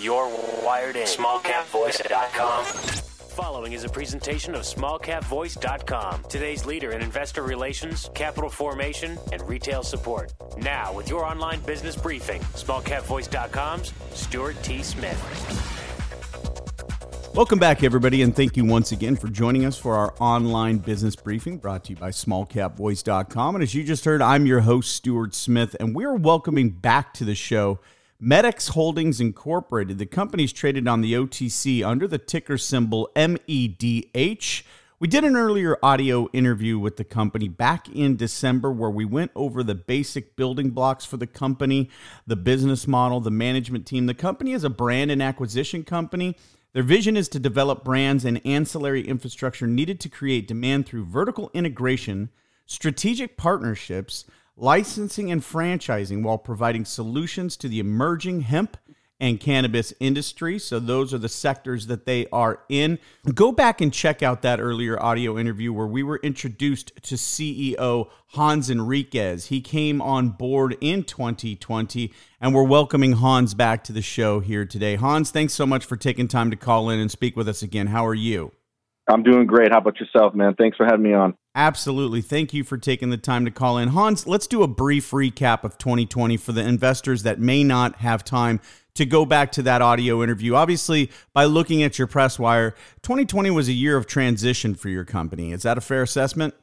You're wired in. SmallCapVoice.com. Following is a presentation of smallcapvoice.com, today's leader in investor relations, capital formation, and retail support. Now, with your online business briefing, smallcapvoice.com's Stuart T. Smith. Welcome back, everybody, and thank you once again for joining us for our online business briefing brought to you by smallcapvoice.com. And as you just heard, I'm your host, Stuart Smith, and we're welcoming back to the show MedX Holdings Incorporated. The company's traded on the OTC under the ticker symbol MEDH. We did an earlier audio interview with the company back in December where we went over the basic building blocks for the company, the business model, the management team. The company is a brand and acquisition company their vision is to develop brands and ancillary infrastructure needed to create demand through vertical integration, strategic partnerships, licensing, and franchising while providing solutions to the emerging hemp and cannabis industry. So those are the sectors that they are in. Go back and check out that earlier audio interview where we were introduced to CEO Hans Enriquez. He came on board in 2020 and we're welcoming Hans back to the show here today. Hans, thanks so much for taking time to call in and speak with us again. How are you? I'm doing great. How about yourself, man? Thanks for having me on. Absolutely. Thank you for taking the time to call in. Hans, let's do a brief recap of 2020 for the investors that may not have time to go back to that audio interview. Obviously, by looking at your press wire, 2020 was a year of transition for your company. Is that a fair assessment?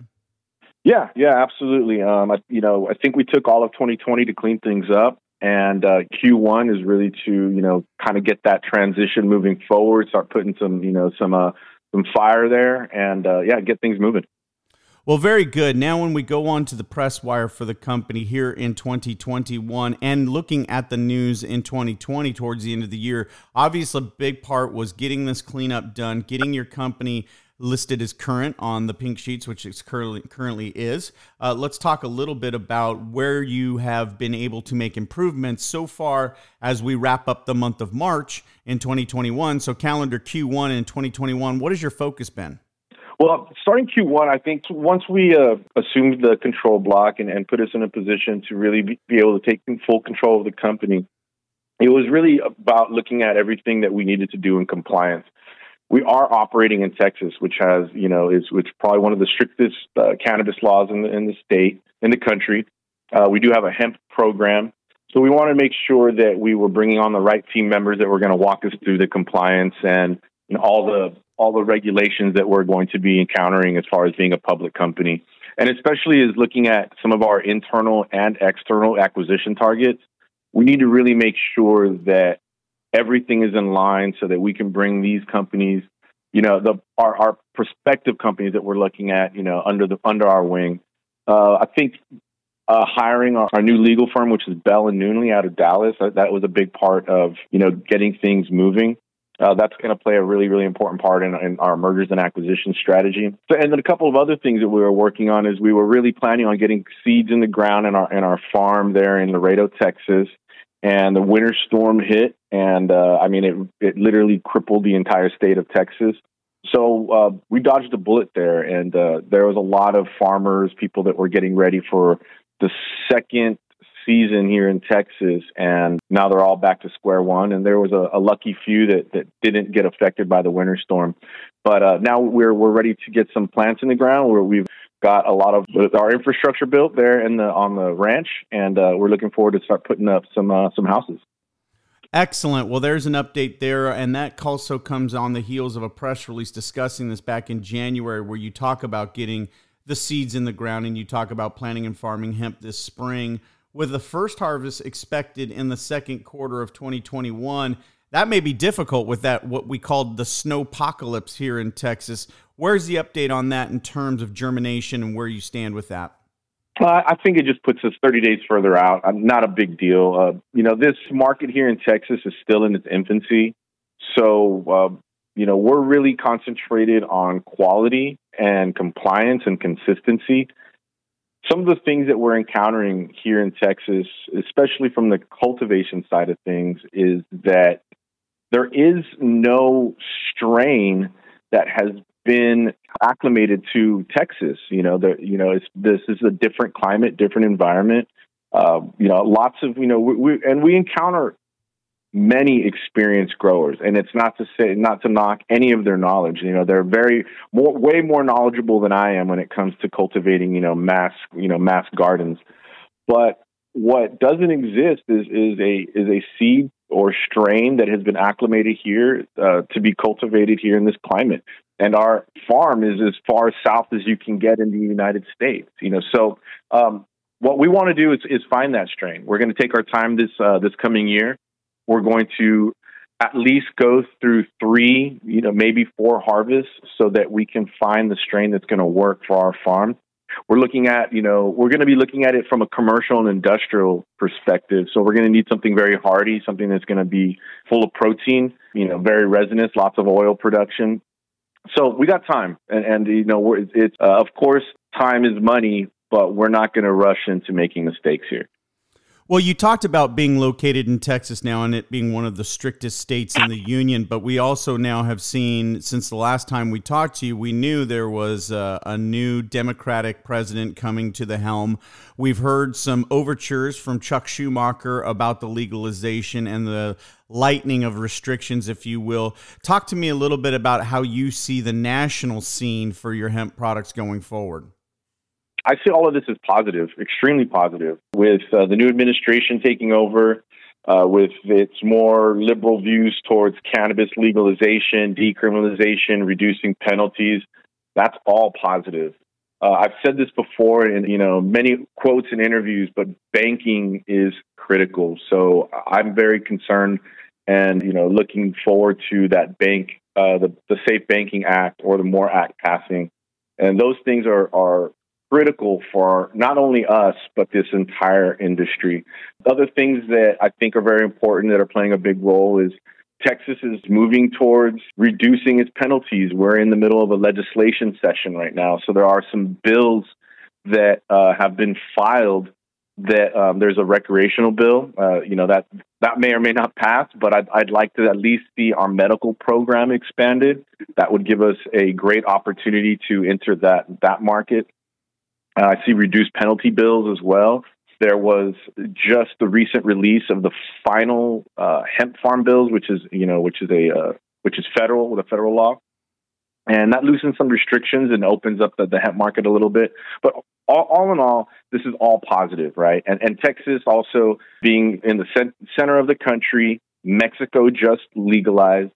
Yeah, yeah, absolutely. Um, I, you know, I think we took all of 2020 to clean things up, and uh, Q1 is really to you know kind of get that transition moving forward, start putting some you know some uh, some fire there, and uh, yeah, get things moving. Well, very good. Now, when we go on to the press wire for the company here in 2021 and looking at the news in 2020 towards the end of the year, obviously, a big part was getting this cleanup done, getting your company listed as current on the pink sheets, which it currently currently is. Uh, let's talk a little bit about where you have been able to make improvements so far as we wrap up the month of March in 2021. So, calendar Q1 in 2021, what has your focus been? Well, starting Q1, I think once we uh, assumed the control block and, and, put us in a position to really be, be able to take full control of the company, it was really about looking at everything that we needed to do in compliance. We are operating in Texas, which has, you know, is which probably one of the strictest uh, cannabis laws in the in the state in the country. Uh, we do have a hemp program, so we want to make sure that we were bringing on the right team members that were going to walk us through the compliance and know, all the all the regulations that we're going to be encountering as far as being a public company. And especially as looking at some of our internal and external acquisition targets, we need to really make sure that everything is in line so that we can bring these companies, you know, the our, our prospective companies that we're looking at, you know, under the under our wing. Uh, I think uh, hiring our, our, new legal firm, which is Bell and Nunnally out of Dallas, that, that was a big part of you know getting things moving uh, that's going to play a really, really important part in, in, our mergers and acquisition strategy. So, and then a couple of other things that we were working on is we were really planning on getting seeds in the ground in our in our farm there in Laredo, Texas. And the winter storm hit, and uh, I mean, it it literally crippled the entire state of Texas. So uh, we dodged a bullet there, and uh, there was a lot of farmers, people that were getting ready for the second season here in Texas, and now they're all back to square one. And there was a, a lucky few that, that didn't get affected by the winter storm. But uh, now we're we're ready to get some plants in the ground where we've got a lot of our infrastructure built there in the on the ranch, and uh, we're looking forward to start putting up some uh, some houses. Excellent. Well, there's an update there, and that also comes on the heels of a press release discussing this back in January, where you talk about getting the seeds in the ground and you talk about planting and farming hemp this spring with the first harvest expected in the second quarter of 2021. That may be difficult with that what we called the snow apocalypse here in Texas. Where's the update on that in terms of germination and where you stand with that? Uh, I think it just puts us 30 days further out. Uh, not a big deal. Uh, you know, this market here in Texas is still in its infancy. So, uh, you know, we're really concentrated on quality and compliance and consistency some of the things that we're encountering here in Texas, especially from the cultivation side of things, is that there is no strain that has been acclimated to Texas. You know, you know, this is a different climate, different environment. Uh, you know, lots of you know, we, we, and we encounter many experienced growers, and it's not to say not to knock any of their knowledge. You know, they're very more, way more knowledgeable than I am when it comes to cultivating, you know, mass, you know, mass gardens. But what doesn't exist is is a is a seed or strain that has been acclimated here uh, to be cultivated here in this climate. And our farm is as far south as you can get in the United States. You know, so um, what we want to do is, is find that strain. We're going to take our time this uh, this coming year. We're going to at least go through three, you know, maybe four harvests so that we can find the strain that's going to work for our farm we're looking at, you know, we're going to be looking at it from a commercial and industrial perspective. So we're going to need something very hardy, something that's going to be full of protein, you know, very resinous, lots of oil production. So we got time, and, and you know, it's uh, of course time is money, but we're not going to rush into making mistakes here. Well, you talked about being located in Texas now and it being one of the strictest states in the union, but we also now have seen, since the last time we talked to you, we knew there was a, a, new Democratic president coming to the helm. We've heard some overtures from Chuck Schumacher about the legalization and the lightening of restrictions, if you will. Talk to me a little bit about how you see the national scene for your hemp products going forward. I see all of this as positive, extremely positive, with uh, the new administration taking over, uh, with its more liberal views towards cannabis legalization, decriminalization, reducing penalties. That's all positive. Uh, I've said this before in you know many quotes and interviews, but banking is critical. So I'm very concerned and you know looking forward to that bank, uh, the the Safe Banking Act or the MORE Act passing, and those things are are critical for not only us, but this entire industry. Other things that I think are very important that are playing a big role is Texas is moving towards reducing its penalties. We're in the middle of a legislation session right now, so there are some bills that uh, have been filed. That um, there's a recreational bill, uh, you know that that may or may not pass, but I'd, I'd like to at least see our medical program expanded. That would give us a great opportunity to enter that that market. Uh, I see reduced penalty bills as well. There was just the recent release of the final uh, hemp farm bills, which is you know which is a uh, which is federal with a federal law, and that loosens some restrictions and opens up the, the hemp market a little bit. But all, all, in all, this is all positive, right? And and Texas also being in the center of the country, Mexico just legalized.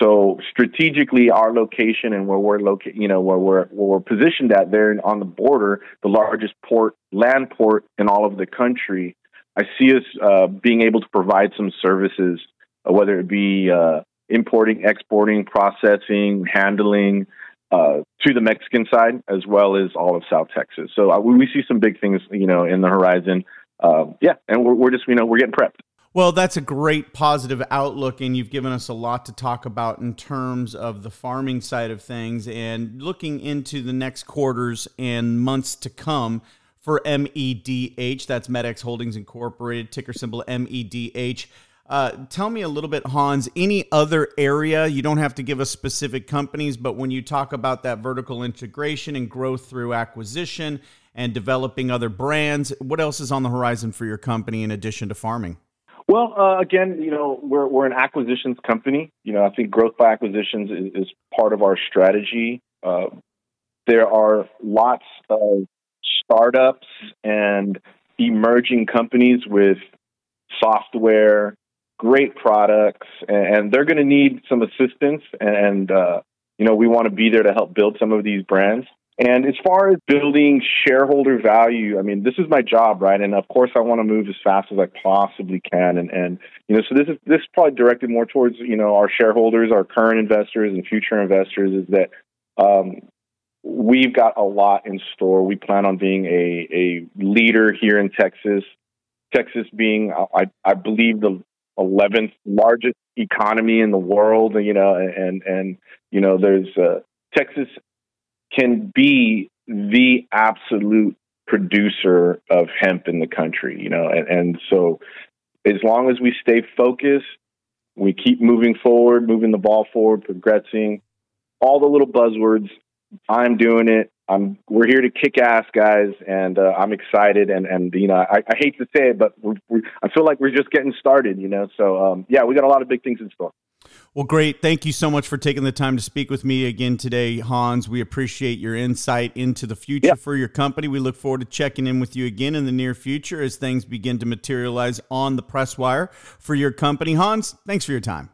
So strategically, our location and where we're located, you know, where we're where we're positioned at there on the border, the largest port, land port in all of the country. I see us uh, being able to provide some services, uh, whether it be uh, importing, exporting, processing, handling, uh, to the Mexican side as well as all of South Texas. So uh, we see some big things, you know, in the horizon. Uh, yeah, and we're, we're just, you know, we're getting prepped. Well, that's a great positive outlook, and you've given us a lot to talk about in terms of the farming side of things and looking into the next quarters and months to come for MEDH. That's MedX Holdings Incorporated, ticker symbol MEDH. Uh, tell me a little bit, Hans, any other area? You don't have to give us specific companies, but when you talk about that vertical integration and growth through acquisition and developing other brands, what else is on the horizon for your company in addition to farming? Well, uh, again, you know, we're we're an acquisitions company. You know, I think growth by acquisitions is, is part of our strategy. Uh, there are lots of startups and emerging companies with software, great products, and they're going to need some assistance. And uh, you know, we want to be there to help build some of these brands. And as far as building shareholder value, I mean, this is my job, right? And of course, I want to move as fast as I possibly can. And, and you know, so this is this is probably directed more towards you know our shareholders, our current investors, and future investors. Is that um, we've got a lot in store. We plan on being a a leader here in Texas. Texas being, I, I believe, the 11th largest economy in the world. You know, and and you know, there's uh, Texas can be the absolute producer of hemp in the country, you know, and, and so as long as we stay focused, we keep moving forward, moving the ball forward, progressing, all the little buzzwords, I'm doing it. I'm we're here to kick ass, guys, and uh, I'm excited. And and you know, I, I hate to say it, but we, I feel like we're just getting started. You know, so um, yeah, we got a lot of big things in store. Well, great. Thank you so much for taking the time to speak with me again today, Hans. We appreciate your insight into the future yeah. for your company. We look forward to checking in with you again in the near future as things begin to materialize on the press wire for your company. Hans, thanks for your time.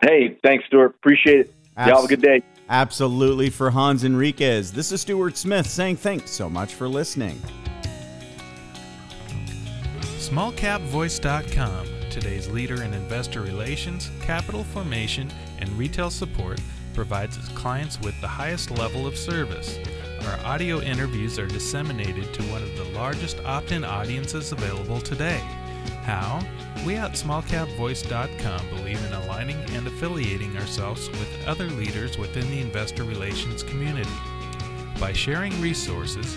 Hey, thanks, Stuart. Appreciate it. Abs- Y'all have a good day. Absolutely. For Hans Enriquez, this is Stuart Smith saying thanks so much for listening. SmallCapVoice.com today's leader in investor relations, capital formation, and retail support, provides its clients with the highest level of service. Our audio interviews are disseminated to one of the largest opt in audiences available today. How? We at smallcapvoice.com believe in aligning and affiliating ourselves with other leaders within the investor relations community. By sharing resources,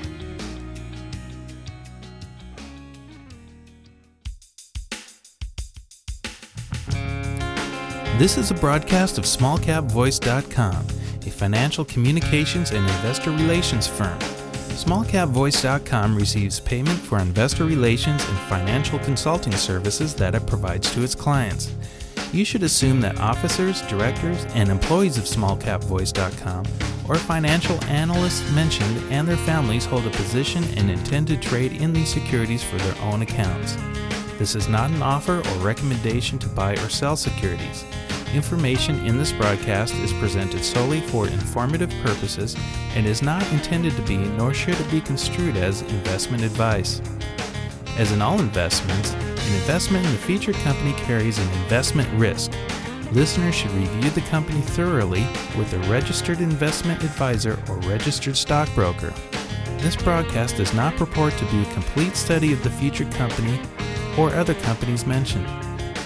This is a broadcast of smallcapvoice.com, a financial communications and investor relations firm. Smallcapvoice.com receives payment for investor relations and financial consulting services that it provides to its clients. You should assume that officers, directors, and employees of smallcapvoice.com or financial analysts mentioned and their families hold a position and intend to trade in these securities for their own accounts. This is not an offer or recommendation to buy or sell securities. Information in this broadcast is presented solely for informative purposes and is not intended to be, nor should it be construed as, investment advice. As in all investments, an investment in the featured company carries an investment risk. Listeners should review the company thoroughly with a registered investment advisor or registered stockbroker. This broadcast does not purport to be a complete study of the featured company or other companies mentioned.